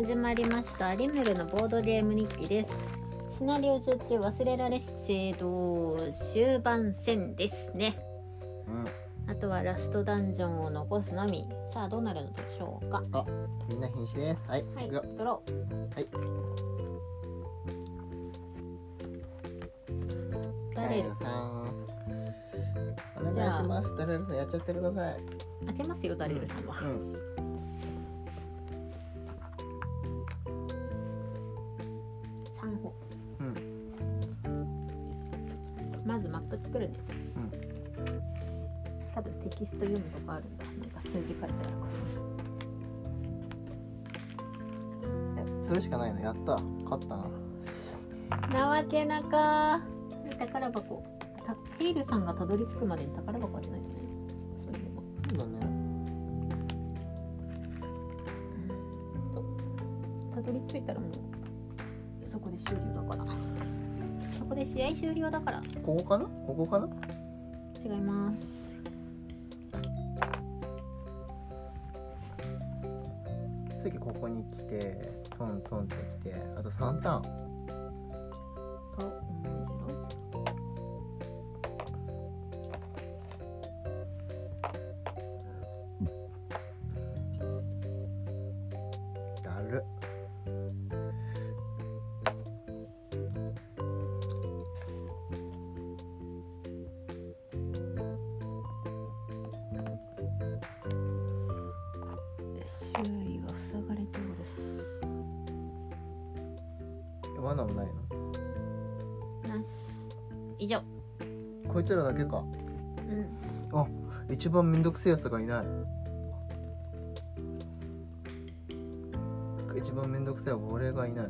始まりました。リムルのボードゲーム日記です。シナリオ中中忘れられし制度終盤戦ですね。うん。あとはラストダンジョンを残すのみ。さあどうなるのでしょうか。あみんな瀕死です。はい、はいいくよ。ドロはい。ーダレルダレルさんお願いします。ダレルさんやっちゃってください。当てますよダレルさんは、うん。三作るねうん多分テキスト読むとこあるんだ。なんか数字書いてあるかえそれしかないの？やった。勝ったな。らなわけなか宝箱。たヘイルさんがたどり着くまでに宝箱はないとねそういえばそうだね。たどり着いたらもう試合終了だから。ここかな？ここかな？違います。次ここに来てトントンって来てあと3ターン罠もないの？なし以上。こいつらだけか。うん。あ一番めんどくせえやつがいない。一番めんどくせえは俺がいない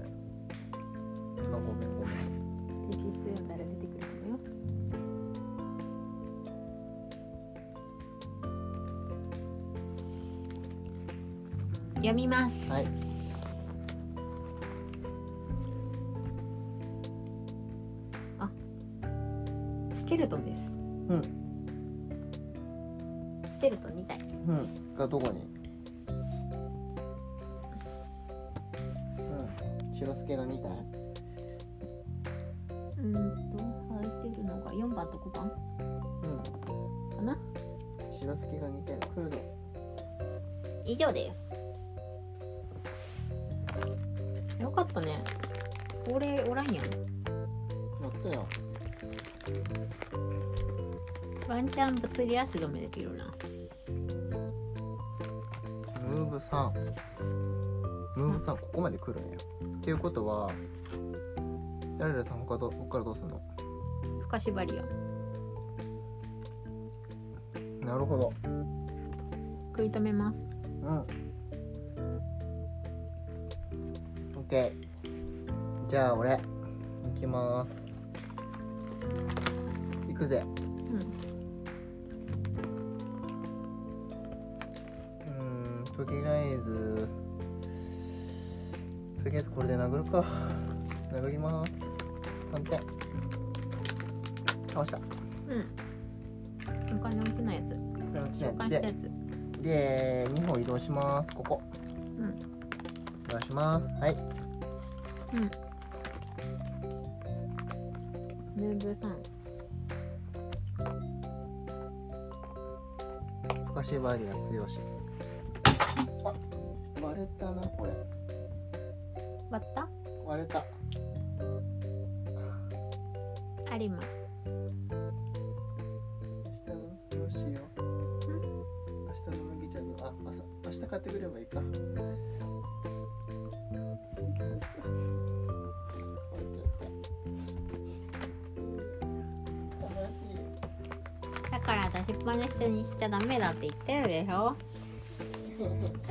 俺おらんやん。やったよ。ワンチャン物理足止めできるな。ムーブ3ムーブ3ここまで来るんや。っていうことはさん他どこっからどうすんの？深縛りよ。なるほど。食い止めます。うん。オッケーじゃあ俺行きます。行くぜ。うん。とりあえずとりあえずこれで殴るか。殴ります。3点。倒した。こうん。お金落ちないやつ。したやつ。で2歩移動します。ここ。うん。移動します。はい。うんムーブさん深縛りが強し。あ割れたなこれ。から出しっぱなしにしちゃダメだって言ってるでしょ。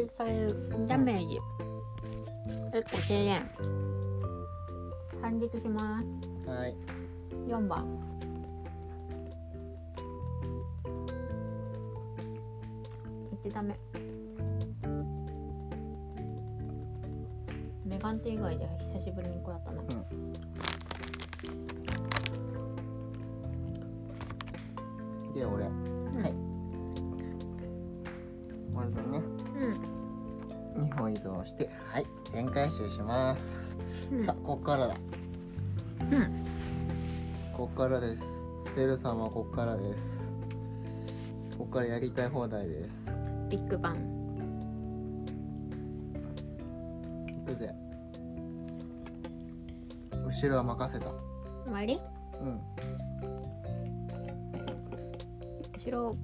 しぶりに攻撃されるダメージ結構低減。反撃します。はい。4番。1ダメメガンテ以外で久しぶりに食らったな、で俺。はい移動してはい全回収します、うん。さあこっからだ。うん。こっからです。スペルさんはこっからです。こっからやりたい放題です。ビッグバン。いくぜ。後ろは任せた。終わり？うん。後ろ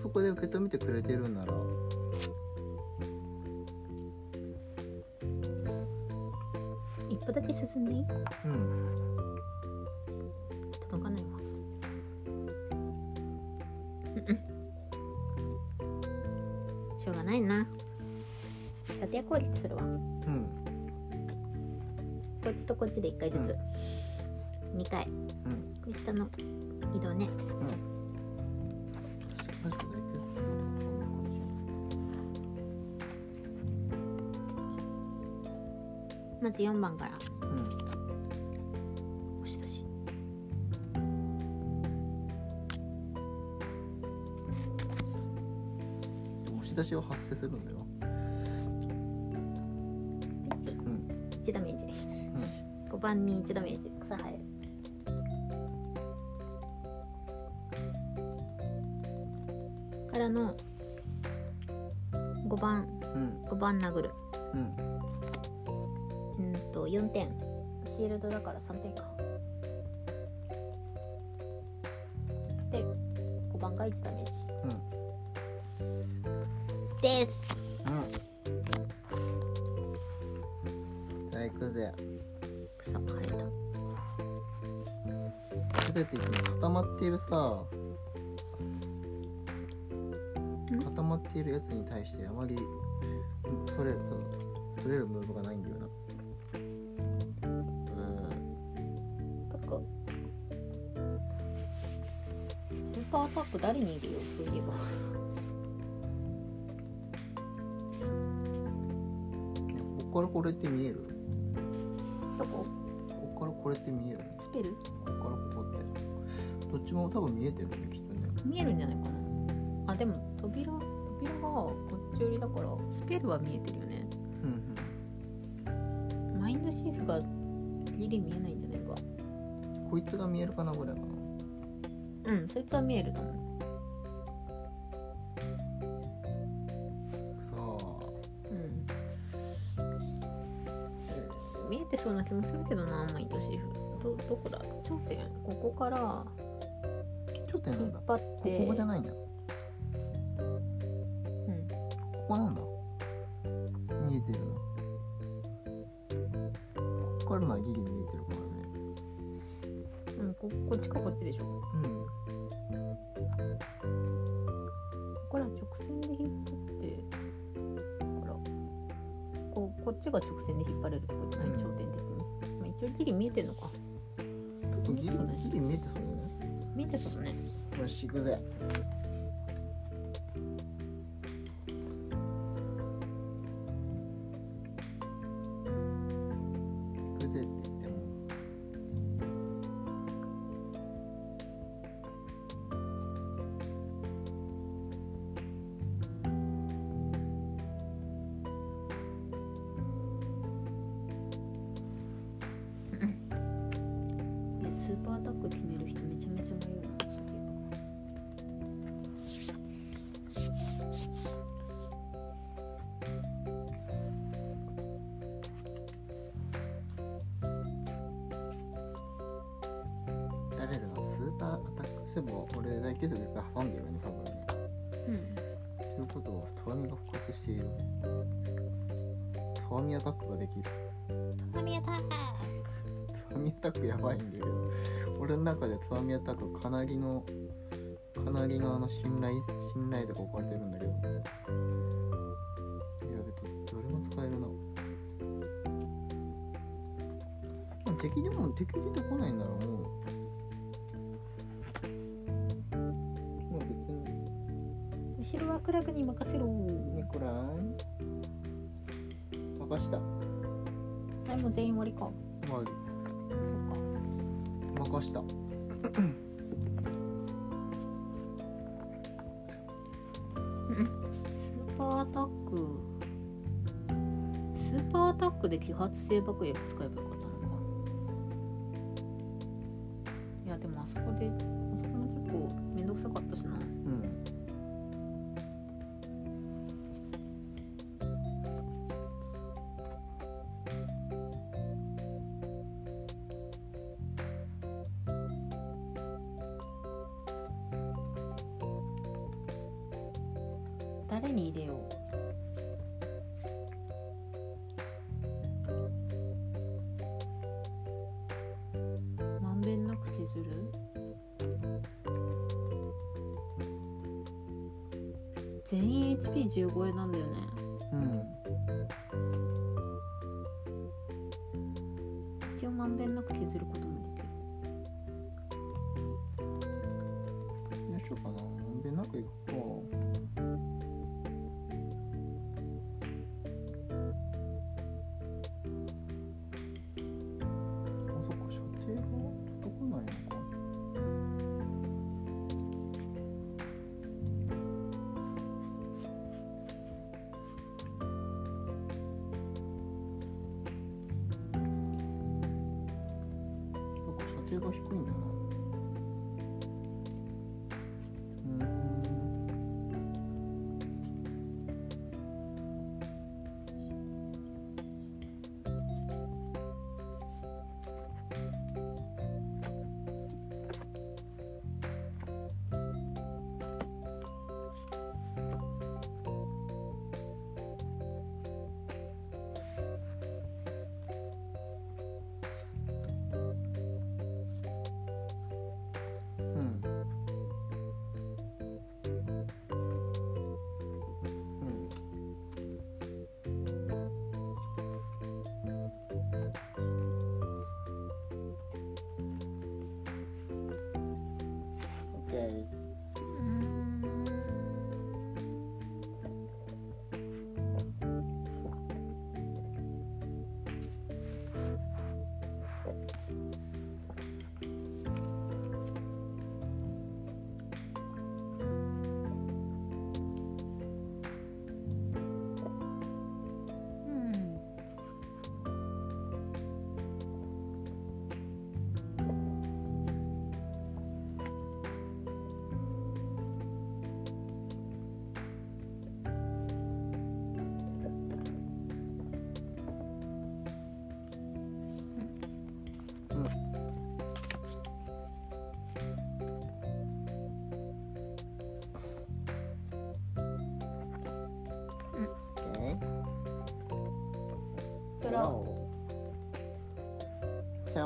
そこで受けまず4番から。うん。押し出し押し出しは発生するんだよ。1うん。1ダメージ、5番に1ダメージ。草生える。からの5番。うん。5番殴るシールドだから3点か。で5番が1ダメージ。うんです。うん。じゃあ行くぜ。草生えた。行くぜって固まっているさ。固まっているやつに対してあまりうん取れにいるよそういえば。こっからこれって見える？どこ？こっからこれって見える？スペル？こっからここって。どっちも多分見えてるねきっとね。見えるんじゃないかな。あでも扉扉がこっち寄りだからスペルは見えてるよね。うんマインドシーフがギリ見えないんじゃないかうん。こいつが見えるかなぐらいかなうんそいつは見えると思うそうな気もするけどなマインドシーフどどこだ頂点？ここから頂点なんだ。張ってここじゃないんだ。うん。ここなんだそうね。よし行くぜ。スーパーアタック決める人めちゃめちゃ迷うなそうスーパーアタックそういえば俺大休息で挟んでるよね多分ねうんということはトワミが復活しているトワミアタックができるトワミアタックミアタックやばいんだけど俺の中でトワミアタックかなりのかなりのあの信頼信頼度が置かれてるんだけど。やべどどれも使えるな。でも敵でも敵出てこないんならもう。もう別に。後ろはクラクに任せろ。ニコライ任した。はいもう全員終わりかました。スーパーアタック。スーパーアタックで揮発性爆薬使えばよか誰に入れよう？まんべんなく削る？全員 HP15 円なんだ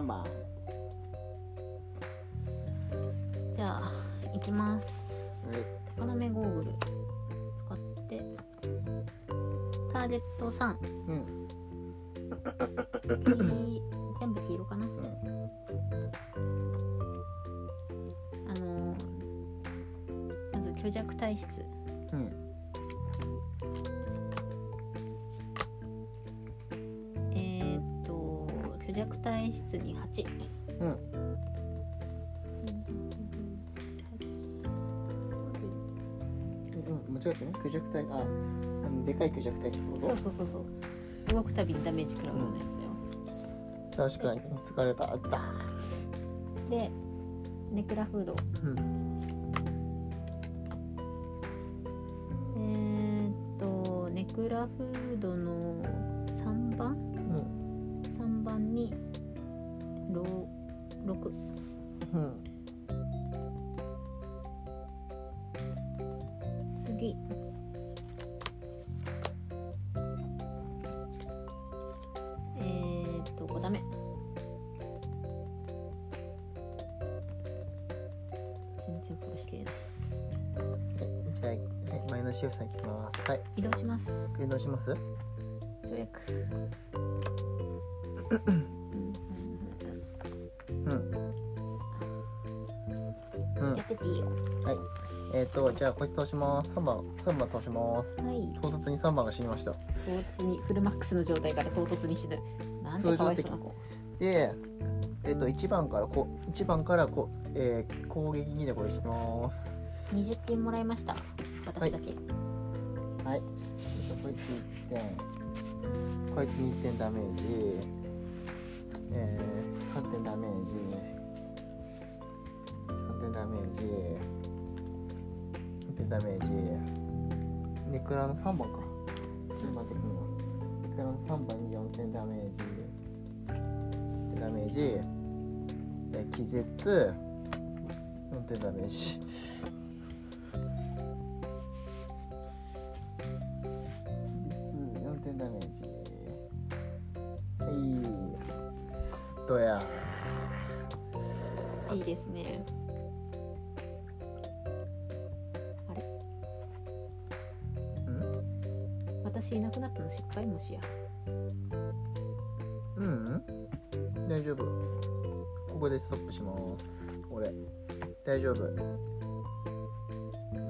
3番ーじゃあいきます。はい。高めゴーグル。使って。ターゲット3うん。黄全部黄色かな。うん。あのーまず虚弱体質。うん体質に8うん。うん間違ってね。虚弱体ああのでかい虚弱体ってこそうそうそうそう。動くたびにダメージ食らうようなやつだよ、と確かに。疲れた。あった。でネクラフード。うん。えグラフードのはい。移動します。移動します？跳躍うん。うん。やってていいよ。はい。えっ、ー、とじゃあこいつ倒します。3番3番倒します。はい。唐突に3番が死にました。唐突にフルマックスの状態から唐突に死ぬ。なんてかわいそうな子。でえっ、と1番からこ1番からこ、えー、攻撃2でこれします。20金もらいました。私だけ、はいはい。こいつ1点こいつに1点ダメージ。えー、3点ダメージ。3点ダメージ。4点ダメージ。ネクラの3番か。順番的にはネクラの3番に4点ダメージ。ダメージ。気絶。4点ダメージ。いなくなったの失敗もしや。うん。うん大丈夫。ここでストップします。俺。大丈夫。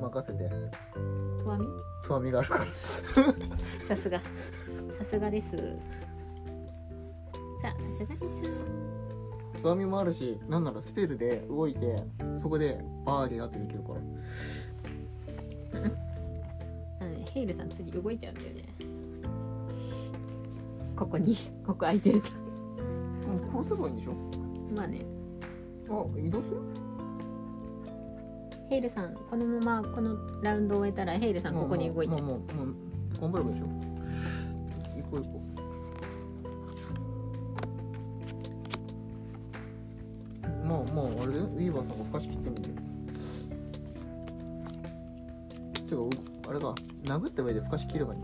任せて。とわみ？つまみがあるから。さすが。さすがです。さあさすがです。つまみもあるしなんならスペルで動いてそこでバーゲーがってできるからあのねヘイルさん次動いちゃうんだよね。ここに。ここ空いてると。うん殺せばいいんでしょ？まあね。あ移動する？ヘイルさんこのままこのラウンドを終えたらヘイルさんここに動いちゃう。もうもう頑張ればいいでしょ。行こう行こう。もうもうあれだよ。ウィーバーさんがふかし切ってみるよてかうあれか。殴った上でふか？し切ればいい。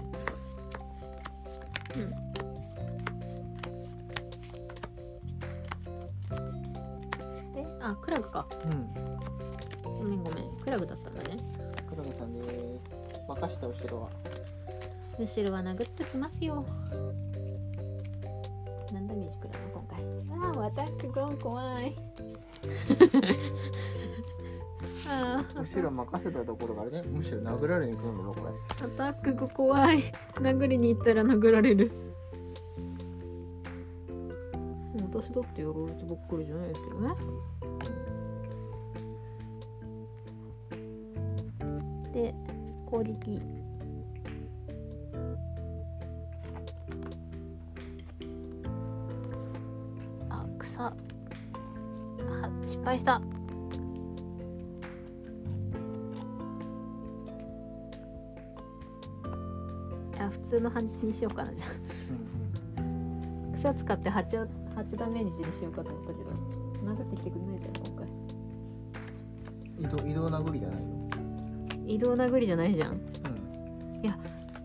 であクラグか。うん。ごめんごめん。クラグだったんだね。黒田さんです。任した後ろは。後ろは殴っときますよ。何ダメージくらいの？今回。ああアタックゴン怖い ああ後ろ任せたところがあれね。むしろ殴られに来るんだぞこれ。アタックが怖い。殴りに行ったら殴られる。私だってやられてばっかりじゃないですけどね。で攻撃。あ草。あ失敗した通の反撃にしようかなじゃうんあ草使って8を8ダメージにしようかと思ったけど殴ってきてくんないじゃん今回。うん移動移動殴りじゃないよ移動殴りじゃないじゃん。うん。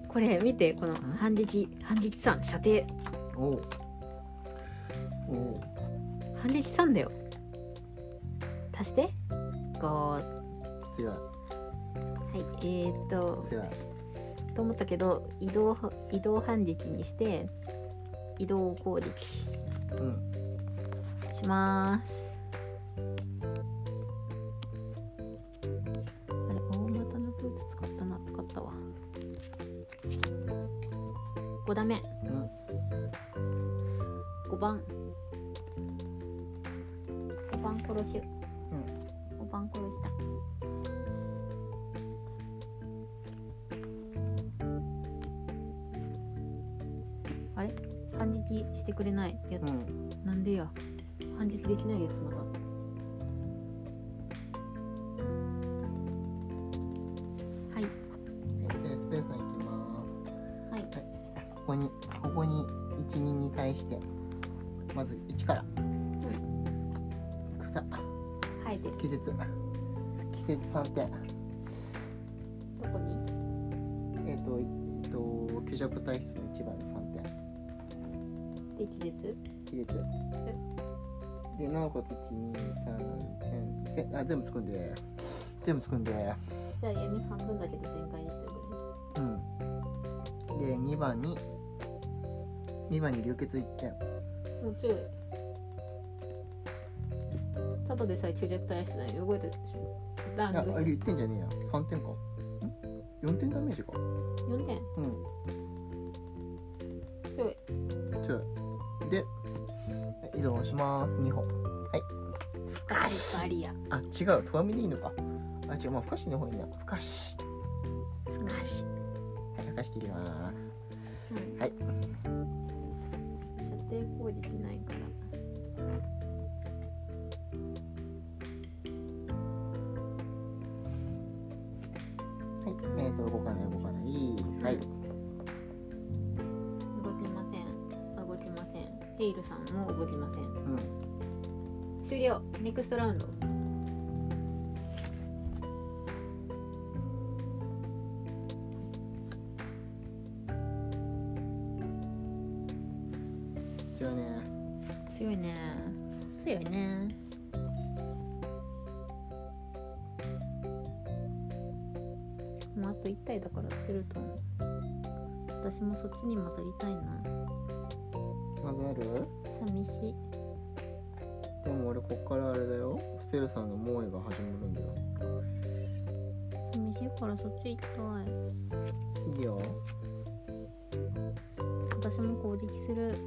これ見てこの反撃反撃3射程。おう。おう。反撃3だよ。足して。5は強い。いえー、っと。強いと思ったけど移動移動反撃にして移動攻撃うん。しますまず1から、草。生えてる。季節季節3点。どこに？えっ、とえっ、と虚弱体質の1番に3点。で季節季節でなおかつ123点ぜあ全部つくんで。全部つくんで。じゃあ闇半分だけど全開にしておくね。うん。で2番に2番に流血1点もう強いただでさえ虚弱体質なのに動いてる。でしょダああれウン1点じゃねえや。3点か。ん？4点ダメージか。4点？うん。強い。強い。で移動します。2本。はい。ふかしあ違う。とわみでいいのか。あ違う。まあふかしの方がいいな。ふかしふかしはいふかし切ります。うんはい強いね。強いね。強いね。もうあと1体だから捨てると思う。私もそっちに混ざりたいな。まずある？寂しい。でも俺こっからあれだよ。スペルさんの猛威が始まるんだよ。寂しいからそっち行きたい。いいよ。私も攻撃する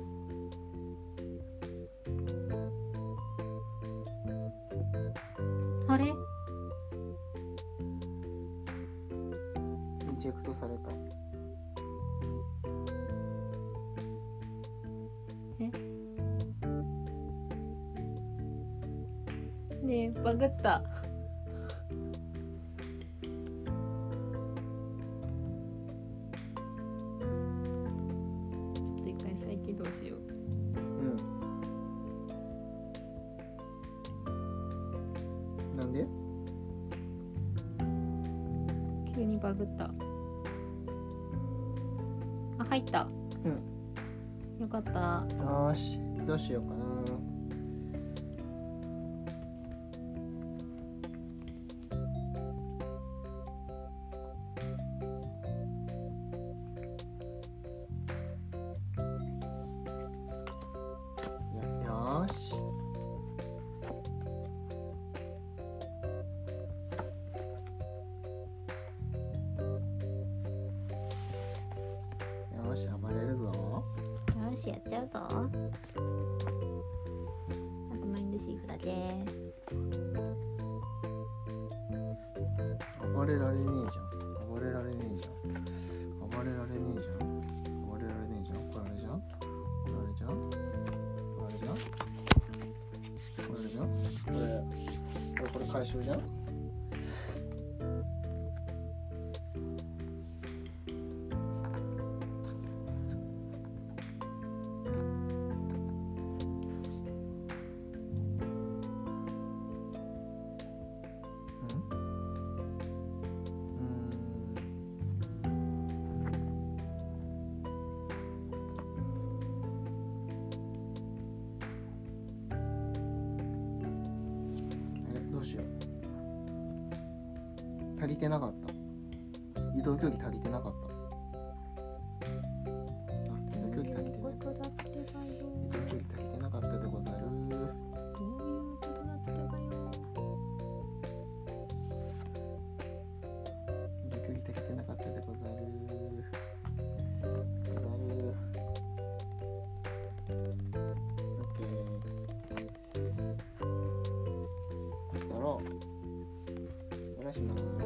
やっちゃうぞ。あとマインドシーフだけ暴れられねえじゃん。暴れられねえじゃん。暴れられねえじゃん。暴れられねえじゃん。これあれじゃん。これあれじゃん。これあれじゃん。これあれじゃん。これこれこれ回収じゃんりてなかった。移動距離足りてなかった。移動距離足りてない。ことだってばよ移動距離足りてなかったでござる。どういうことだってばよ移動距離足りてなかったでござる。ござる。オッケー。やろう。やらします。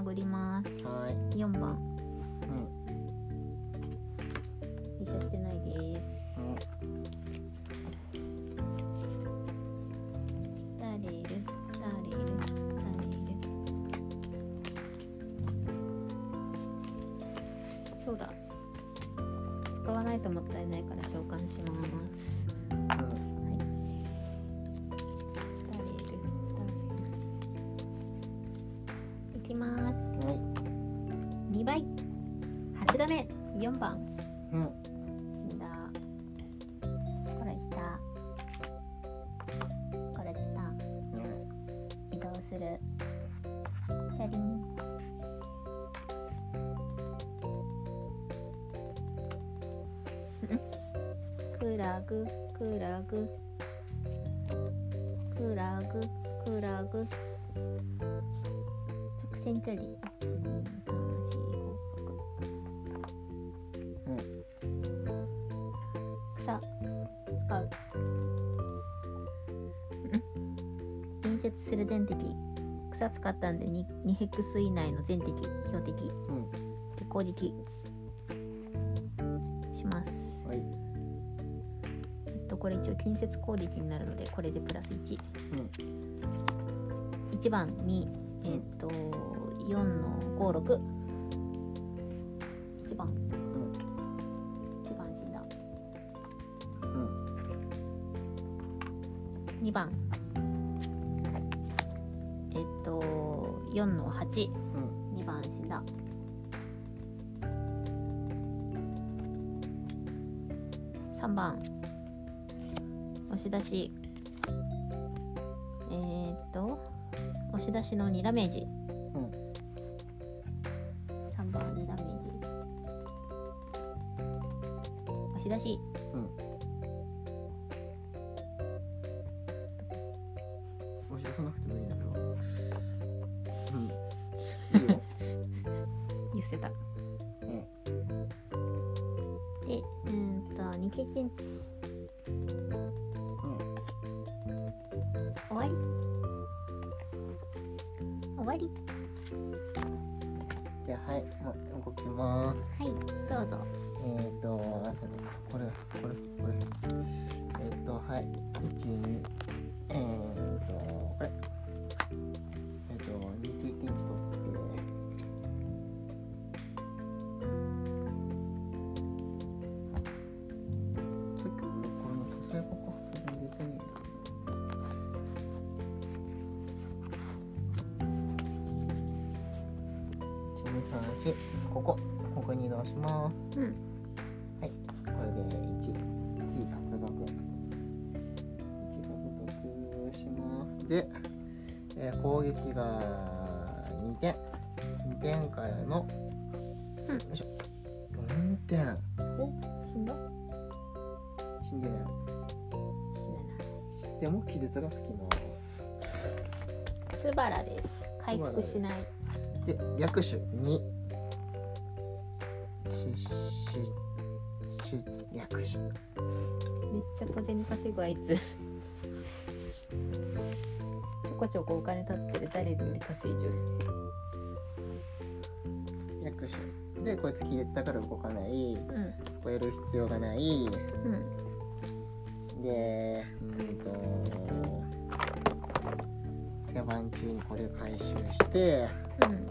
殴ります。はーい。4番4番。うん。死んだ。これした。これした。うん移動する。チャリンクラグ。クラグ。クラグ。クラグ。直線距離する全敵草使ったんで 2, 2ヘクス以内の全敵標的。うん。で攻撃。します。はい。えっとこれ一応近接攻撃になるのでこれでプラス1うん。1番にえっと4の56二、うん、2番シダ3番。押し出し。えー、っと押し出しの2ダメージ。じゃあはいもう動きます。はいどうぞ。えっ、ー、とあそうだこれこれこれ。えっ、ー、とはい12えっ、ー、とこれ点。2点からの、うんよいしょ。4点。お死んだ死んでない。死なない知っても気絶がつきます。スバラです回復しないで、略手2。シュッシュッシュッ略手。めっちゃ小銭稼ぐあいつこちょこお金立ってる誰より稼いじゅう略手。で、こいつ気絶だから動かない。うんそこやる必要がない。うんでうんと手番中にこれ回収してうん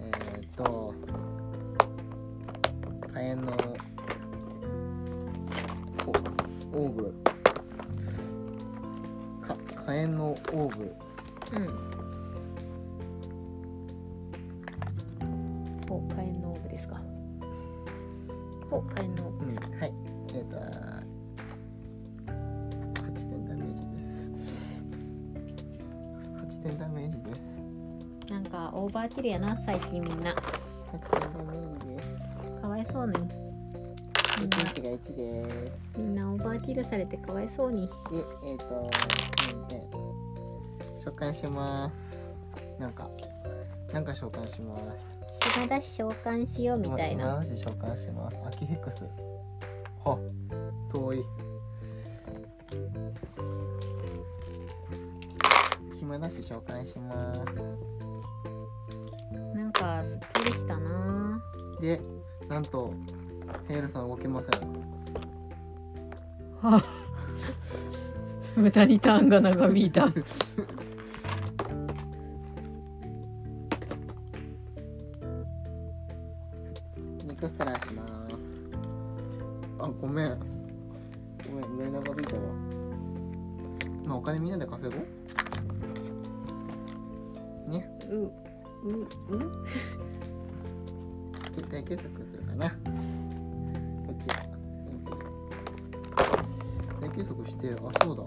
えっ、と火炎のオーブか火炎のオーブうん。お火炎のオーブですか。お火炎のオーブうんはい。えっ、と8点ダメージです。8点ダメージです。なんかオーバーキルやな最近みんなされてかわいそうにで、えっ、と、うんで召喚します。なんか、なんか召喚します。今だし召喚しようみたいなまマジ召喚します。アキヘクス。は、遠い。暇だし召喚します。無駄にターンが長引いた。で、クストラします。あごめん。ごめん上長引いたわ。まあお金みんなで稼ごう。ね。ううう絶対計測するかな。こっち。大計測してあそうだ。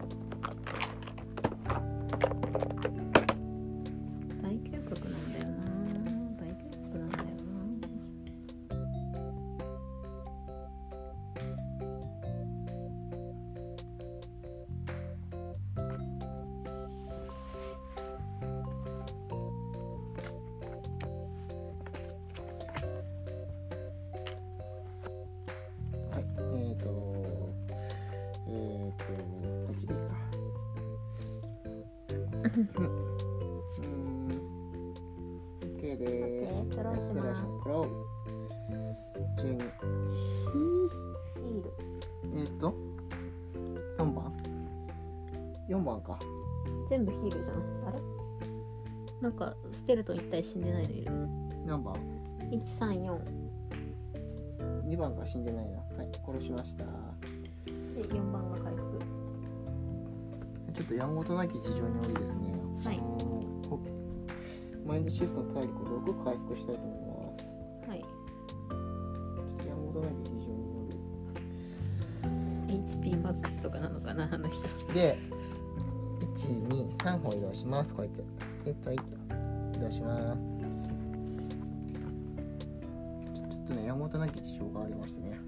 ステルトン一体死んでないのいる？何番？134 2番が死んでないな。はい殺しました。で4番が回復。ちょっとやんごとなき事情によりですね、はい。マインドシフトの体力を6回復したいと思います。はい。ちょっとやんごとなき事情によ HP マックスとかなのかなあの人。りで123歩移動しますこいつ。えっとえっと移動します。ちょっとねやんごとなき事情がありましてね。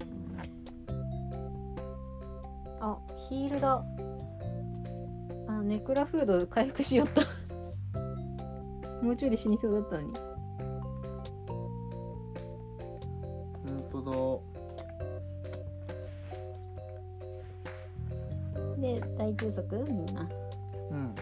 あヒールだ。あネクラフード回復しよった。もうちょいで死にそうだったのに。本当で大休息？みんな。だうん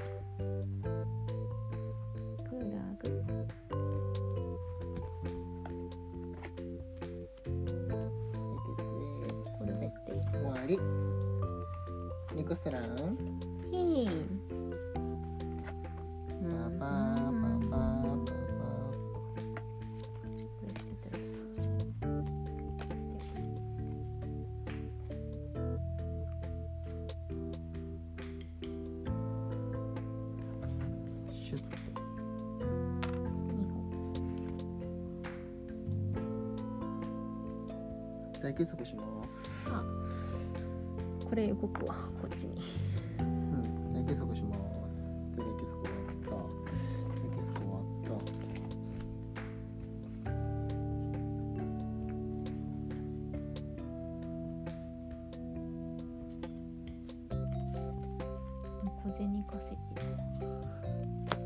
小銭稼ぎ。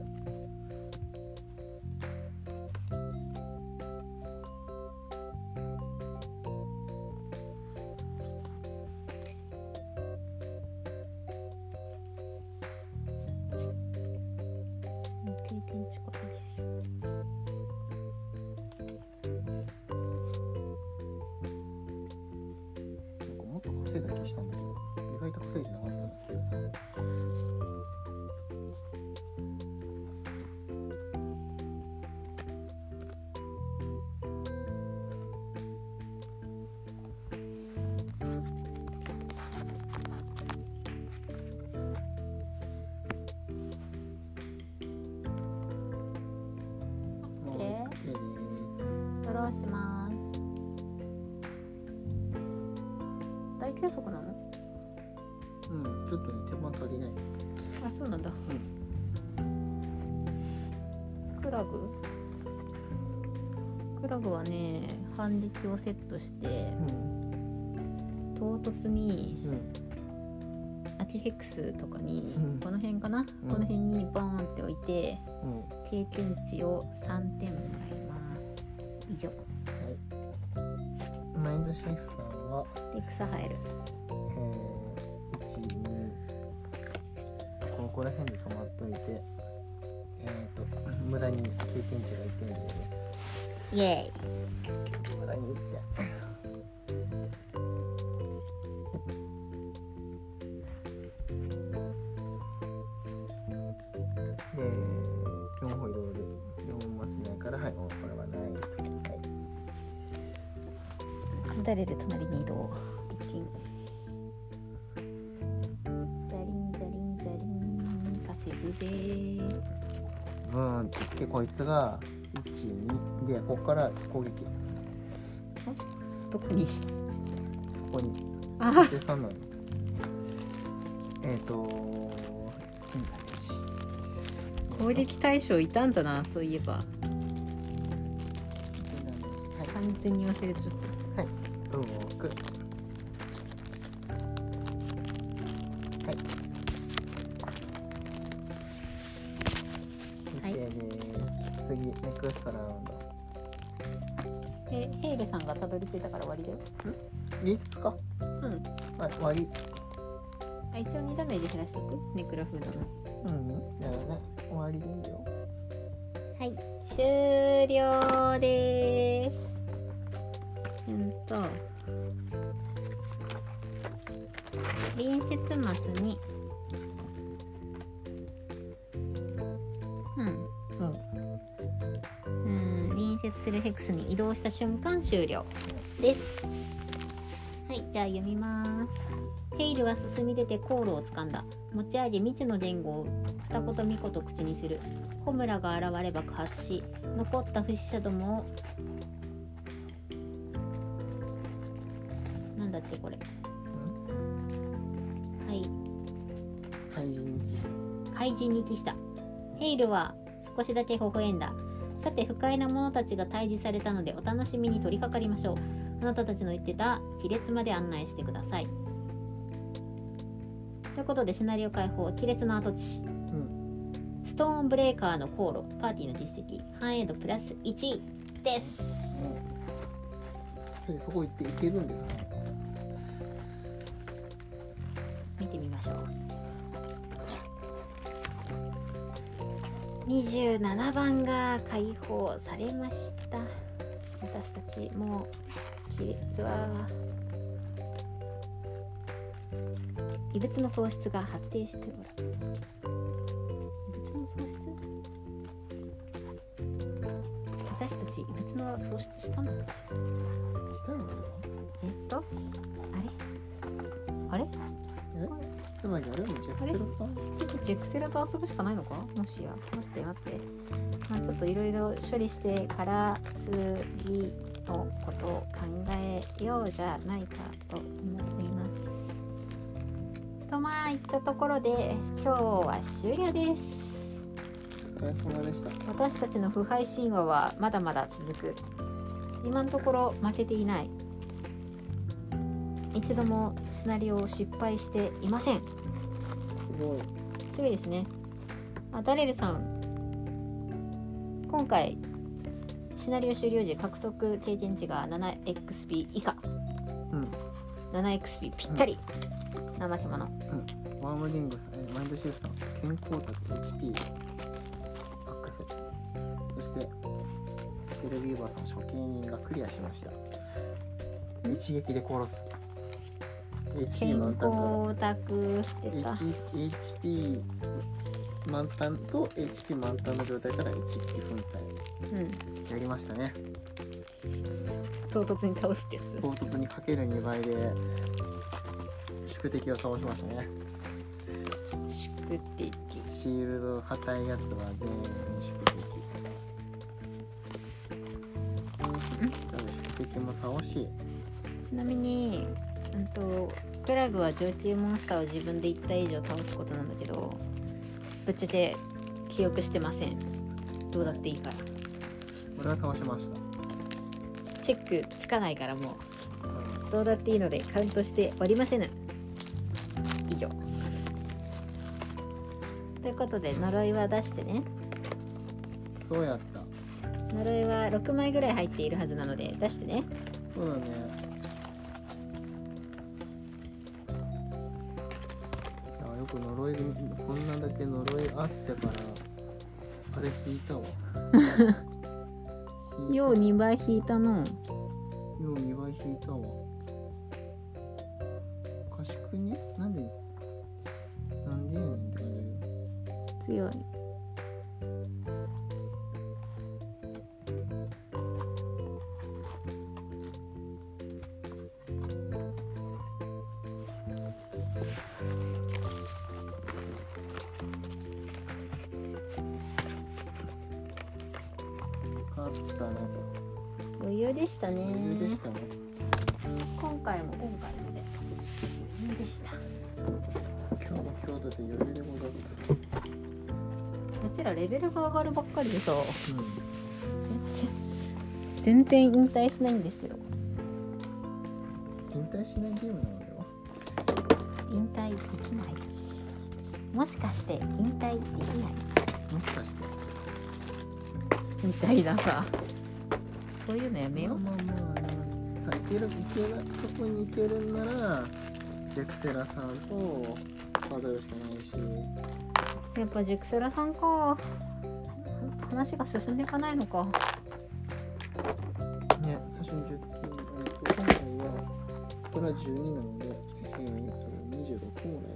ちょっとね手間足りない。あそうなんだ、クラグクラグはね反撃をセットしてうん。唐突にうん。アキフェクスとかに、うん。この辺かな、この辺にボーンって置いてうん。経験値を3点もらいます。以上。マインドシェフさんは？で草生える。えー、1、2ここら辺で止まっといてえっ、と無駄に経験値が1点です。イエ無駄に1点攻撃。どこに？そこに。あ。で3なの。えっ、ー、と攻撃対象いたんだなそういえば。はい。完全に忘れちゃっ動技術か？うん。はい終わり。あ一応2ダメージ減らしていく？ネクラフードの。うん。だからね。終わりでいいよ。はい。終了です。うんと。隣接マスに。うん。うん。うん。隣接するヘクスに移動した瞬間終了です。はいじゃあ読みますテイルは進み出て航路を掴んだ。持ち味未知の伝言を二言三言口にする。ホムラが現れ爆発し残った不死者どもをなんだってこれはい。怪人に帰した。怪人に帰した。ヘイルは少しだけ微笑んだ。さて不快な者たちが退治されたのでお楽しみに取り掛かりましょうあなたたちの言ってた亀裂まで案内してください。ということでシナリオ解放亀裂の跡地。うんストーンブレーカーの航路パーティーの実績繁栄度プラス1です。それでそこ行っていけるんですか？見てみましょう。27番が解放されました。私たちもうは。異物の喪失が発展しておる。異物の喪失？私たち異物の喪失したの？したの？えっと？あれ？あれ？え？つまりあれもジェフセロさ？んちょっとジェクセラと遊ぶしかないのか？もしや。待って待って、まあ、ちょっといろいろ処理してから次のことを考えようじゃないかと思います。とまあいったところで今日は終了です。お疲れ様でした。私たちの腐敗神話はまだまだ続く。今のところ負けていない。一度もシナリオを失敗していません。すごい。すごいですね。あ、ダレルさん。今回、シナリオ終了時獲得経験値が 7XP 以下。うん、7XP ぴったり。生島の。うん、ワームリングさんえマインドシェフさん健康卓 HP マックス。そしてスケルビーバーさん処刑人がクリアしました。一撃で殺す。HP 健満タンから HP 満タンと HP 満タンの状態から一撃粉うん。砕やりましたね唐突に倒すってやつ。唐突にかける2倍で宿敵を倒しましたね宿敵。シールド硬いやつは全員宿敵宿敵も倒しちなみに、うんと、クラグは上級モンスターを自分で1体以上倒すことなんだけど、ぶっちゃけ記憶してません。どうだっていいから。俺は倒しました。チェックつかないからもう。どうだっていいのでカウントしておりませぬ。以上。ということで呪いは出してね。そうやった。呪いは6枚ぐらい入っているはずなので出してね。そうだね。あよく呪いこんなだけ呪いあってからあれ引いたわ 引いたよう2倍引いたの。よう2倍引いたわ。おかしくね？なんで？なんでやねんって感じだけど。強い日だってうちらレベルが上がるばっかりでさ。うん。全然全然引退しないんですよ。引退しないゲームなのでは？引退できない。もしかして引退できない。もしかして。みたいなさ。そういうのやめよう。まあまあまあさいけるいけなそこに行けるんならジェクセラさんと渡るしかないし。やっぱジェクセラさんか。話が進んでいかないのか。ね最初に10えっと今回はこれは12なのでえー、っと26もらえ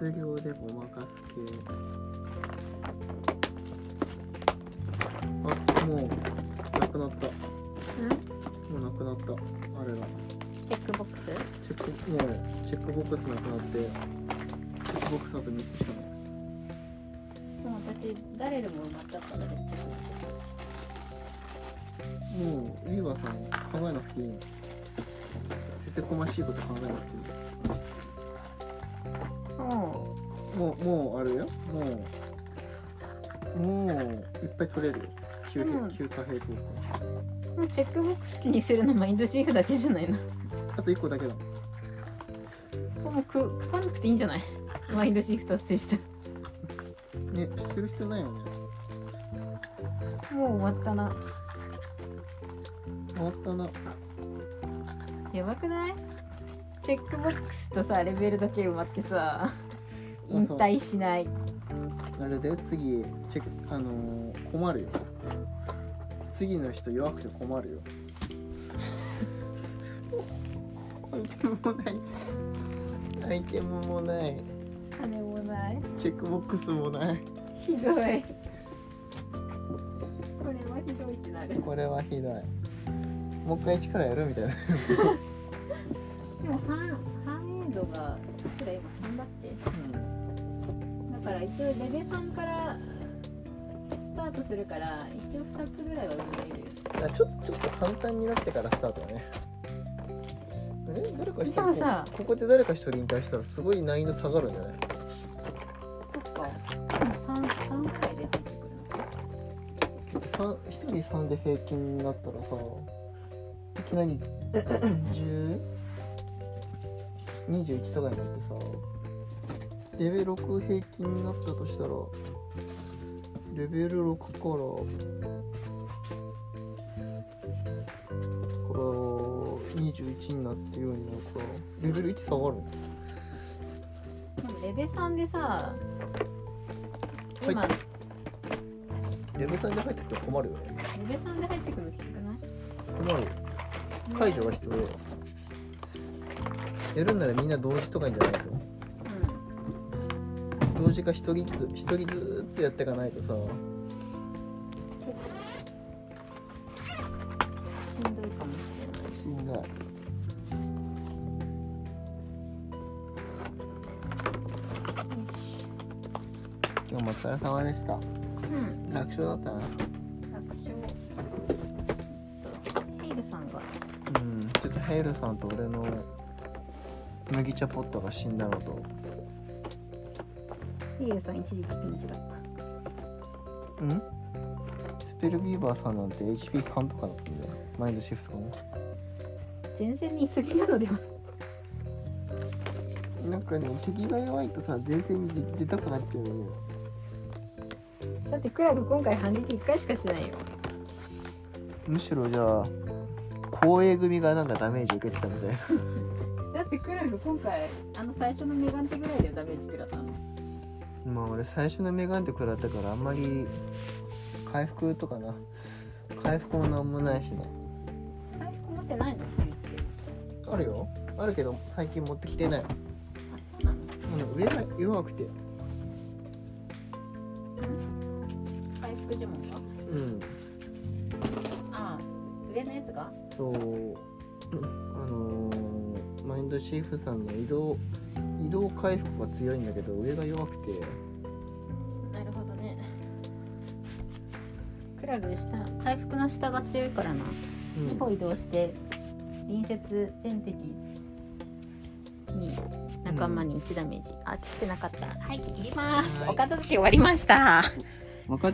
うん、物量でごまかす系。あもうなくなった。うん？もうなくなった。あれがチェックボックス？チェックもうチェックボックスなくなってチェックボックスあと3つしかない。もう私誰でも埋まっちゃったんだけどもうウィーバーさん考えなくていい。のせせこましいこと考えなくていいもうもうあれよ。もうもういっぱい取れるよ。休うん。休暇兵トーもうチェックボックスにするのマインドシーフだけじゃないのあと1個だけだ。もうく書かなくていいんじゃない？マインドシーフ達成した。ねする必要ないよね。もう終わったな。終わったな。やばくない？チェックボックスとさレベルだけ埋まってさ引退しない。あれで次チェックあのー困るよ。次の人弱くて困るよ。アイテムもない。アイテムもない金もない。チェックボックスもない。ひどい。これはひどいってなる。これはひどい。もう一回一からやるみたいな。でも繁繁栄度がいくら今3だってだから一応レベ3からスタートするから一応2つぐらいは埋めれるよ。あちょちょっと簡単になってからスタートだね。あれ誰か一人でもさここで誰か一人引退したらすごい難易度下がるんじゃない？そっか。3, 3回で入ってくるのか。三一人3で平均になったらさいきなり10 21とかになってさレベル6平均になったとしたらレベル6からから21になってようになるからレベル1下がるレベ3でさはい。今、レベル3で入ってくると困るよね。レベ3で入ってくるのきつくない？困るよ。解除が必要だよ。やるんならみんな同時とかいいんじゃないとうん同時か一人ずつ一人ずつやっていかないとさ。しんどいかもしれない。しんどい。今日もお疲れ様でした。うん。楽勝だったな。楽勝。ちょっとヘイルさんが。うん。ちょっとヘイルさんと俺の麦茶ポットが死んだのとヘイルさん一時期ピンチだった。うんスペルビーバーさんなんて HP3 とかだったんだよ。マインドシフトも前線にいすぎなのではなんかね敵が弱いとさ前線に出出たくなっちゃうよね。だってクラブ今回反撃1回しかしてないよ。むしろじゃあ後衛組がなんかダメージ受けてたみたいな。だってクラブ今回あの最初のメガンテぐらいでダメージ食らったのまあ俺最初のメガンテ食らったからあんまり回復とかな。回復もなんもないしね。回復持ってないの？冬ってあるよ。あるけど最近持ってきてない。あそうなのうん上が弱くて。回復呪文が？うん。ああ上のやつが？そう。うんあのーマインドシーフさんの移動移動回復が強いんだけど上が弱くて。なるほどね。クラブ下回復の下が強いからな、うん。2歩移動して隣接全敵に仲間に1ダメージ、あ切ってなかった。はい切ります。はい。お片付け終わりました。分かっ